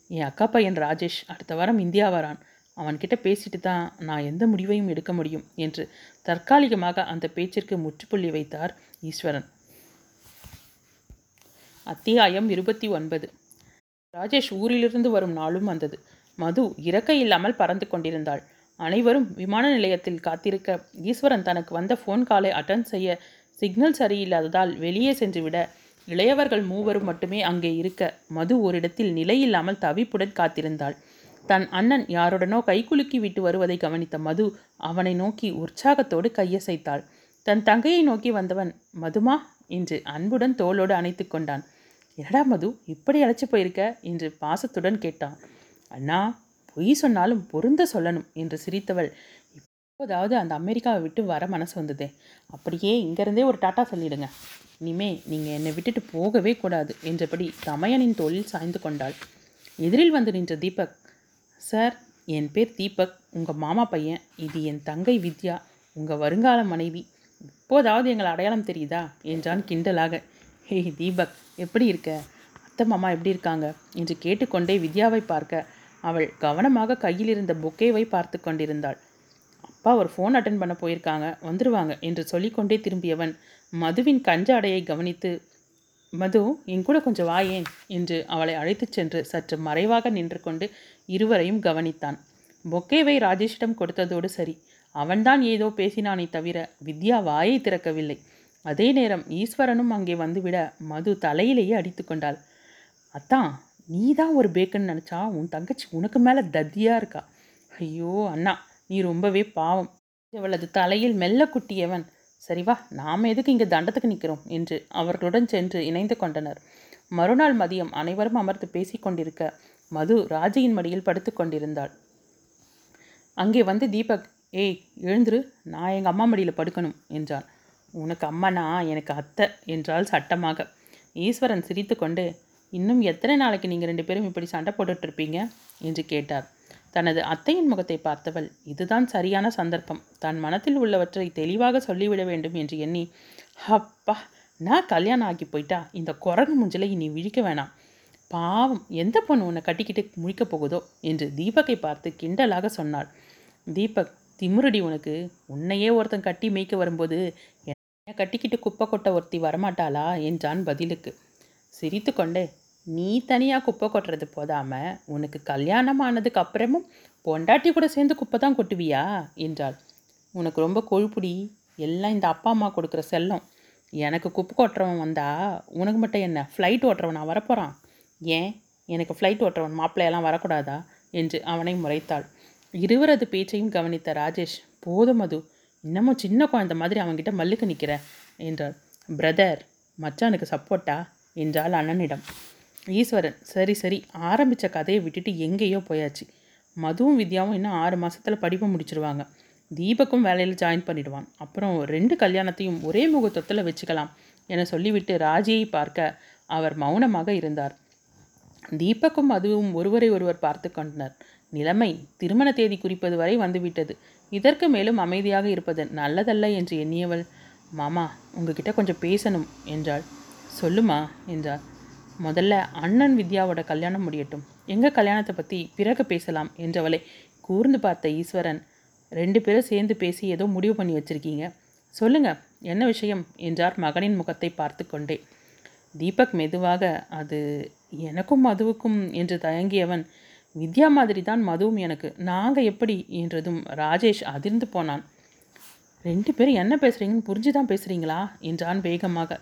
என் அக்கா பையன் ராஜேஷ். அடுத்த வாரம் இந்தியா வரான் அவன்கிட்ட பேசிட்டு தான் நான் எந்த முடிவையும் எடுக்க முடியும் என்று தற்காலிகமாக அந்த பேச்சிற்கு முற்றுப்புள்ளி வைத்தார் ஈஸ்வரன். அத்தியாயம் இருபத்தி ஒன்பது. ராஜேஷ் ஊரிலிருந்து வரும் நாளும் வந்தது. மது இறக்கை இல்லாமல் பறந்து கொண்டிருந்தாள். அனைவரும் விமான நிலையத்தில் காத்திருக்க ஈஸ்வரன் தனக்கு வந்த ஃபோன் காலை அட்டன் செய்ய சிக்னல் சரியில்லாததால் வெளியே சென்றுவிட இளையவர்கள் மூவரும் மட்டுமே அங்கே இருக்க மது ஓரிடத்தில் நிலையில்லாமல் தவிப்புடன் காத்திருந்தாள். தன் அண்ணன் யாருடனோ கைக்குலுக்கி விட்டு வருவதை கவனித்த மது அவனை நோக்கி உற்சாகத்தோடு கையசைத்தாள். தன் தங்கையை நோக்கி வந்தவன் மதுமா என்று அன்புடன் தோளோடு அணைத்து கொண்டான். என்னடா மது இப்படி அழைச்சி போயிருக்க? என்று பாசத்துடன் கேட்டான். அண்ணா பொய் சொன்னாலும் பொருந்த சொல்லணும் என்று சிரித்தவள். இப்போதாவது அந்த அமெரிக்காவை விட்டு வர மனசு வந்ததே. அப்படியே இங்கேருந்தே ஒரு டாட்டா சொல்லிடுங்க. இனிமே நீங்கள் என்னை விட்டுட்டு போகவே கூடாது என்றபடி தமையனின் தோளில் சாய்ந்து கொண்டாள். எதிரில் வந்து நின்ற தீபக் சார் என் பேர் தீபக். உங்கள் மாமா பையன் இது என் தங்கை வித்யா. உங்கள் வருங்கால மனைவி. இப்போதாவது எங்களை அடையாளம் தெரியுதா? என்றான் கிண்டலாக. ஹே தீபக் எப்படி இருக்க? அத்தை மாமா எப்படி இருக்காங்க? என்று கேட்டுக்கொண்டே வித்யாவை பார்க்க அவள் கவனமாக கையில் இருந்த பொக்கேவை பார்த்து கொண்டிருந்தாள். அப்பா ஒரு ஃபோன் அட்டன் பண்ண போயிருக்காங்க வந்துடுவாங்க என்று சொல்லிக்கொண்டே திரும்பியவன் மதுவின் கஞ்ச அடையை கவனித்து மது என் கூட கொஞ்சம் வாயேன் என்று அவளை அழைத்துச் சென்று சற்று மறைவாக நின்று கொண்டு இருவரையும் கவனித்தான். பொக்கேவை ராஜேஷிடம் கொடுத்ததோடு சரி. அவன்தான் ஏதோ பேசினானே தவிர வித்யா வாயை திறக்கவில்லை. அதே நேரம் ஈஸ்வரனும் அங்கே வந்துவிட மது தலையிலேயே அடித்து கொண்டாள். அத்தான் நீ தான் ஒரு பேக்குன்னு நினச்சா உன் தங்கச்சி உனக்கு மேலே தத்தியாக இருக்கா? ஐயோ அண்ணா நீ ரொம்பவே பாவம். இவளது தலையில் மெல்ல குட்டியவன். சரி வா நாம் எதுக்கு இங்கே தண்டத்துக்கு நிற்கிறோம் என்று அவர்களுடன் சென்று இணைந்து கொண்டனர். மறுநாள் மதியம் அனைவரும் அமர்ந்து பேசிக்கொண்டிருக்க மது ராஜையின் மடியில் படுத்து கொண்டிருந்தாள். அங்கே வந்து தீபக் ஏய் எழுந்துரு நான் எங்கள் அம்மா மடியில் படுக்கணும் என்றான். உனக்கு அம்மானா எனக்கு அத்தை என்றால் சட்டமாக. ஈஸ்வரன் சிரித்துக்கொண்டு இன்னும் எத்தனை நாளைக்கு நீங்கள் ரெண்டு பேரும் இப்படி சண்டை போட்டுட்ருப்பீங்க என்று கேட்டார். தனது அத்தையின் முகத்தை பார்த்தவள் இதுதான் சரியான சந்தர்ப்பம். தன் மனத்தில் உள்ளவற்றை தெளிவாக சொல்லிவிட வேண்டும் என்று எண்ணி அப்பா நான் கல்யாணம் ஆகி போயிட்டா இந்த குரங்கு முஞ்சில இனி விழிக்க வேணாம். பாவம் எந்த பொண்ணு உன்னை கட்டிக்கிட்டு முழிக்கப் போகுதோ? என்று தீபக்கை பார்த்து கிண்டலாக சொன்னாள். தீபக் திமுருடி உனக்கு உன்னையே ஒருத்தன் கட்டி மேய்க்க வரும்போது என்ன கட்டிக்கிட்டு குப்பை கொட்ட ஒருத்தி வரமாட்டாளா? என்றான் பதிலுக்கு. சிரித்து கொண்டே நீ தனியாக குப்பை கொட்டுறது போதாமல் உனக்கு கல்யாணம் ஆனதுக்கு அப்புறமும் பொண்டாட்டி கூட சேர்ந்து குப்பை தான் கொட்டுவியா? என்றாள். உனக்கு ரொம்ப கொழுப்புடி எல்லாம் இந்த அப்பா அம்மா கொடுக்குற செல்லம். எனக்கு குப்பை கொட்டுறவன் வந்தா உனக்கு மட்டும் என்ன ஃப்ளைட் ஓட்டுறவன் நான் வரப்போகிறான் ஏன்? எனக்கு ஃப்ளைட் ஓட்டுறவன் மாப்பிள்ளையெல்லாம் வரக்கூடாதா? என்று அவனை முறைத்தாள். இருவரது பேச்சையும் கவனித்த ராஜேஷ் போதும் மது. இன்னமும் சின்ன குழந்தை மாதிரி அவன்கிட்ட மல்லுக்கு நிற்கிற என்றாள். பிரதர் மச்சானுக்கு சப்போர்ட்டா என்றாள் அண்ணனிடம். ஈஸ்வரன் சரி சரி. ஆரம்பித்த கதையை விட்டுட்டு எங்கேயோ போயாச்சு. மதுவும் வித்யாவும் இன்னும் ஆறு மாதத்தில் படிப்பு முடிச்சிருவாங்க. தீபக்கும் வேலையில் ஜாயின் பண்ணிடுவான். அப்புறம் ரெண்டு கல்யாணத்தையும் ஒரே முகூர்த்தத்தில் வச்சுக்கலாம் என சொல்லிவிட்டு ராஜியை பார்க்க அவர் மௌனமாக இருந்தார். தீபக்கும் அதுவும் ஒருவரை ஒருவர் பார்த்து கொண்டனர். நிலைமை திருமண தேதி குறிப்பது வரை வந்துவிட்டது. இதற்கு மேலும் அமைதியாக இருப்பது நல்லதல்ல என்று எண்ணியவள் மாமா உங்ககிட்ட கொஞ்சம் பேசணும் என்றாள். சொல்லுமா என்றார் முதல்ல அண்ணன் வித்யாவோட கல்யாணம் முடியட்டும். எங்கள் கல்யாணத்தை பற்றி பிறகு பேசலாம் என்றவளை கூர்ந்து பார்த்த ஈஸ்வரன் ரெண்டு பேரும் சேர்ந்து பேசி ஏதோ முடிவு பண்ணி வச்சிருக்கீங்க. சொல்லுங்க என்ன விஷயம்? என்றார் மகனின் முகத்தை பார்த்து கொண்டே. தீபக் மெதுவாக அது எனக்கும் மதுவுக்கும் என்று தயங்கியவன் வித்யா மாதிரி தான் மதுவும் எனக்கு. நாங்கள் எப்படி? என்றதும் ராஜேஷ் அதிர்ந்து போனான். ரெண்டு பேரும் என்ன பேசுகிறீங்கன்னு புரிஞ்சு தான் பேசுகிறீங்களா என்றான் வேகமாக.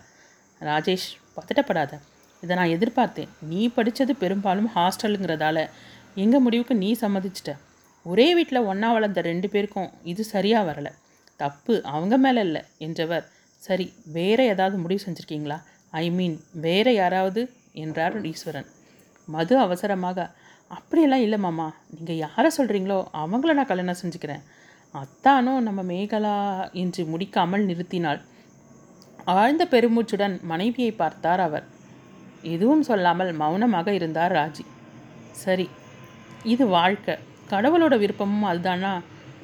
ராஜேஷ் பதட்டப்படாத. இதை நான் எதிர்பார்த்தேன். நீ படித்தது பெரும்பாலும் ஹாஸ்டலுங்கிறதால. எங்கள் முடிவுக்கு நீ சம்மதிச்சிட்ட. ஒரே வீட்டில் ஒன்றா வளர்ந்த ரெண்டு பேருக்கும் இது சரியாக வரலை. தப்பு அவங்க மேலே இல்லை. என்றவர். சரி வேறு ஏதாவது முடிவு செஞ்சுருக்கீங்களா? ஐ மீன் வேறு யாராவது என்றார் ஈஸ்வரன். மது அவசரமாக அப்படியெல்லாம் இல்லை மாமா நீங்கள் யாரை சொல்கிறீங்களோ அவங்கள நான் கல்யாணம் செஞ்சுக்கிறேன். அத்தானும் நம்ம மேகலா என்று முடிக்காமல் நிறுத்தினாள். ஆழ்ந்த பெருமூச்சுடன் மனைவியை பார்த்தார் அவர். எதுவும் சொல்லாமல் மௌனமாக இருந்தார் ராஜி. சரி இது வாழ்க்கை. கடவுளோட விருப்பமும் அதுதானா?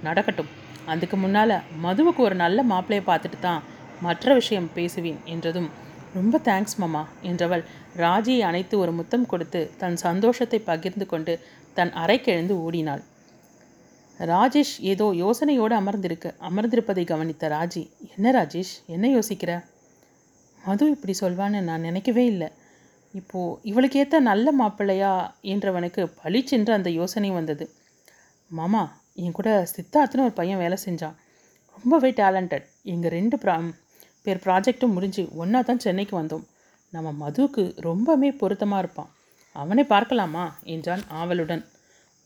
நடக்கட்டும். அதுக்கு முன்னால் மதுவுக்கு ஒரு நல்ல மாப்பிள்ளையை பார்த்துட்டு தான் மற்ற விஷயம் பேசுவேன் என்றதும் ரொம்ப தேங்க்ஸ் மாமா என்றவள் ராஜியை அணைத்து ஒரு முத்தம் கொடுத்து தன் சந்தோஷத்தை பகிர்ந்து கொண்டு தன் அறைக்கெழுந்து ஓடினாள். ராஜேஷ் ஏதோ யோசனையோடு அமர்ந்திருக்க அமர்ந்திருப்பதை கவனித்த ராஜி என்ன ராஜேஷ் என்ன யோசிக்கிற? மது இப்படி சொல்வான்னு நான் நினைக்கவே இல்லை. இப்போது இவளுக்கேற்ற நல்ல மாப்பிள்ளையா? என்றவனுக்கு பளிச்சென்று அந்த யோசனை வந்தது. மாமா என் கூட சித்தார்த்துன்னு ஒரு பையன் வேலை செஞ்சான். ரொம்பவே டேலண்டட் எங்கள் ரெண்டு ப்ரா பேர் ப்ராஜெக்ட்டும் முடிஞ்சு ஒன்றா தான் சென்னைக்கு வந்தோம். நம்ம மதுவுக்கு ரொம்பவே பொருத்தமாக இருப்பான். அவனை பார்க்கலாமா? என்றான் ஆவலுடன்.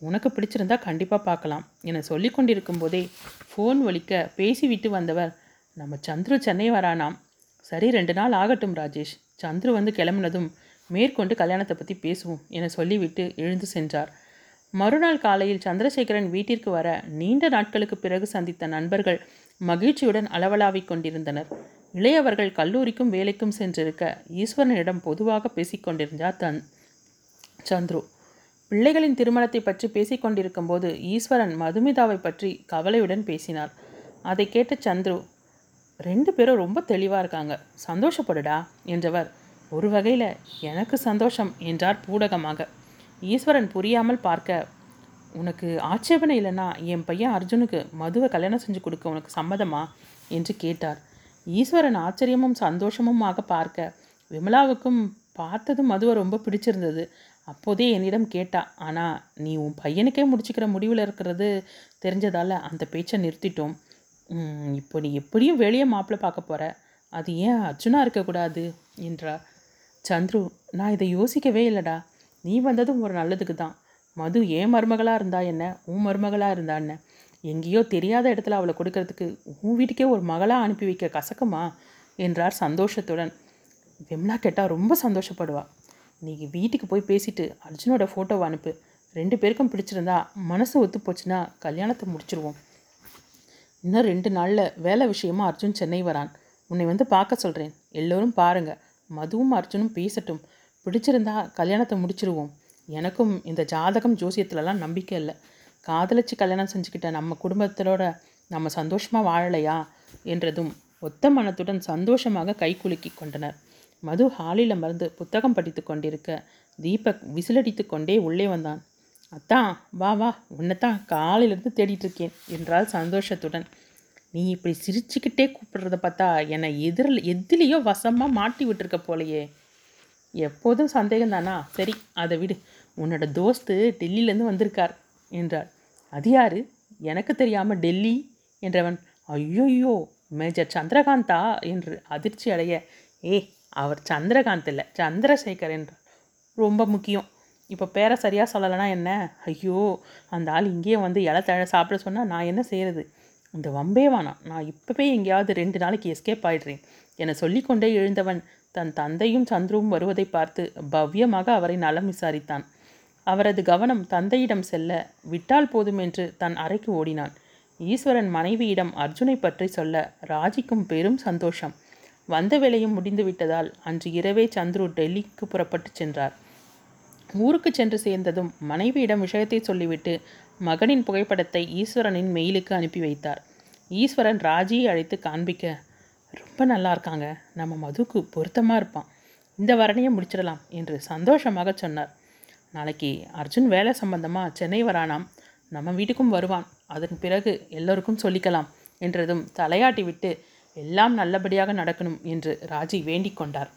உனக்கு பிடிச்சிருந்தா கண்டிப்பாக பார்க்கலாம் என சொல்லி கொண்டிருக்கும் போதே ஃபோன் ஒலிக்க பேசிவிட்டு வந்தவர் நம்ம சந்துரு சென்னை வரானாம். சரி ரெண்டு நாள் ஆகட்டும் ராஜேஷ். சந்துரு வந்து கிளம்புனதும் மேற்கொண்டு கல்யாணத்தை பற்றி பேசுவோம் என சொல்லிவிட்டு எழுந்து சென்றார். மறுநாள் காலையில் சந்திரசேகரன் வீட்டிற்கு வர நீண்ட நாட்களுக்கு பிறகு சந்தித்த நண்பர்கள் மகிழ்ச்சியுடன் அளவலாவிக் கொண்டிருந்தனர். இளையவர்கள் கல்லூரிக்கும் வேலைக்கும் சென்றிருக்க ஈஸ்வரனிடம் பொதுவாக பேசிக்கொண்டிருந்தார் தன் சந்துரு. பிள்ளைகளின் திருமணத்தை பற்றி பேசிக்கொண்டிருக்கும் போது ஈஸ்வரன் மதுமிதாவை பற்றி கவலையுடன் பேசினார். அதை கேட்ட சந்துரு ரெண்டு பேரும் ரொம்ப தெளிவாக இருக்காங்க. சந்தோஷப்படுடா என்றவர் ஒரு வகையில் எனக்கு சந்தோஷம் என்றார் பூடகமாக. ஈஸ்வரன் புரியாமல் பார்க்க உனக்கு ஆட்சேபனை இல்லைன்னா என் பையன் அர்ஜுனுக்கு மதுவை கல்யாணம் செஞ்சு கொடுக்க உனக்கு சம்மதமா? என்று கேட்டார். ஈஸ்வரன் ஆச்சரியமும் சந்தோஷமுமாக பார்க்க விமலாவுக்கும் பார்த்ததும் மதுவை ரொம்ப பிடிச்சிருந்தது. அப்போதே என்னிடம் கேட்டா ஆனால் நீ உன் பையனுக்கே முடிச்சுக்கிற முடிவில் இருக்கிறது தெரிஞ்சதால் அந்த பேச்சை நிறுத்திட்டோம். இப்போ நீ எப்படியும் வெளியே மாப்பிள்ளை பார்க்க போகிற அது ஏன் அர்ஜுனா இருக்கக்கூடாது? என்றார். சந்துரு நான் இதை யோசிக்கவே இல்லைடா. நீ வந்ததும் ஒரு நல்லதுக்கு தான். மது ஏன் மருமகளாக இருந்தா என்ன? உன் மருமகளாக இருந்தா என்ன? எங்கேயோ தெரியாத இடத்துல அவளை கொடுக்கறதுக்கு உன் வீட்டுக்கே ஒரு மகளாக அனுப்பி வைக்க கசக்குமா? என்றார் சந்தோஷத்துடன். விம்லா கேட்டால் ரொம்ப சந்தோஷப்படுவா. நீ வீட்டுக்கு போய் பேசிட்டு அர்ஜுனோட ஃபோட்டோவை அனுப்பு. ரெண்டு பேருக்கும் பிடிச்சிருந்தா மனசு ஒத்து போச்சுன்னா கல்யாணத்தை முடிச்சிருவோம். இன்னும் ரெண்டு நாளில் வேலை விஷயமா அர்ஜுன் சென்னை வரான். உன்னை வந்து பார்க்க சொல்கிறேன் எல்லோரும் பாருங்கள் மதுவும் அர்ஜுனும் பேசட்டும். பிடிச்சிருந்தா கல்யாணத்தை முடிச்சிருவோம். எனக்கும் இந்த ஜாதகம் ஜோசியத்துலலாம் நம்பிக்கை இல்லை. காதலிச்சு கல்யாணம் செஞ்சுக்கிட்ட நம்ம குடும்பத்தோட நம்ம சந்தோஷமாக வாழலையா என்றதும் ஒத்த மனத்துடன் சந்தோஷமாக கைக்குலுக்கி கொண்டனர். மது ஹாலில் மருந்து புத்தகம் படித்து கொண்டிருக்க தீபக் விசிலடித்து கொண்டே உள்ளே வந்தான். அத்தான் வா வா உன்னைத்தான் காலையிலேருந்து தேடிட்டு இருக்கேன் என்றால் சந்தோஷத்துடன். நீ இப்படி சிரிச்சுக்கிட்டே கூப்பிடுறத பார்த்தா என்னை எதிரில் எதிலேயோ வசமாக மாட்டி விட்டுருக்க போலையே. எப்போதும் சந்தேகம் தானா சரி அதை விடு. உன்னோட தோஸ்து டெல்லியிலேருந்து வந்திருக்கார் என்றார் அது யாரு? எனக்கு தெரியாமல் டெல்லி என்றவன். ஐயோயோ மேஜர் சந்திரகாந்தா என்று அதிர்ச்சி அடைய. ஏ அவர் சந்திரகாந்த் இல்லை சந்திரசேகர் என்றார். ரொம்ப முக்கியம். இப்போ பேரை சரியாக சொல்லலைன்னா என்ன? ஐயோ அந்த ஆள் இங்கேயே வந்து இலை தழை சாப்பிட சொன்னால் நான் என்ன செய்கிறது இந்த வம்பே வேணாம் நான் இப்போவே எங்கேயாவது ரெண்டு நாளைக்கு எஸ்கேப் ஆயிடுறேன். என சொல்லிக்கொண்டே எழுந்தவன் தன் தந்தையும் சந்துருவும் வருவதை பார்த்து பவ்யமாக அவரை நலம் விசாரித்தான். அவரது கவனம் தந்தையிடம் செல்ல விட்டால் போதும் என்று தன் அறைக்கு ஓடினான். ஈஸ்வரன் மனைவியிடம் அர்ஜுனை பற்றி சொல்ல ராஜிக்கும் பெரும் சந்தோஷம். வந்த வேலையும் முடிந்து விட்டதால் அன்று இரவே சந்துரு டெல்லிக்கு புறப்பட்டு சென்றார். ஊருக்கு சென்று சேர்ந்ததும் மனைவியிடம் விஷயத்தை சொல்லிவிட்டு மகனின் புகைப்படத்தை ஈஸ்வரனின் மெயிலுக்கு அனுப்பி வைத்தார். ஈஸ்வரன் ராஜியை அழைத்து காண்பிக்க ரொம்ப நல்லா இருக்காங்க. நம்ம மதுக்கு பொருத்தமாக இருப்பான் இந்த வரணையை முடிச்சிடலாம் என்று சந்தோஷமாக சொன்னார். நாளைக்கு அர்ஜுன் வேலை சம்பந்தமாக சென்னை வரானாம். நம்ம வீட்டுக்கும் வருவான். அதன் பிறகு எல்லோருக்கும் சொல்லிக்கலாம் என்றதும் தலையாட்டி விட்டு எல்லாம் நல்லபடியாக நடக்கணும் என்று ராஜி வேண்டிக் கொண்டார்.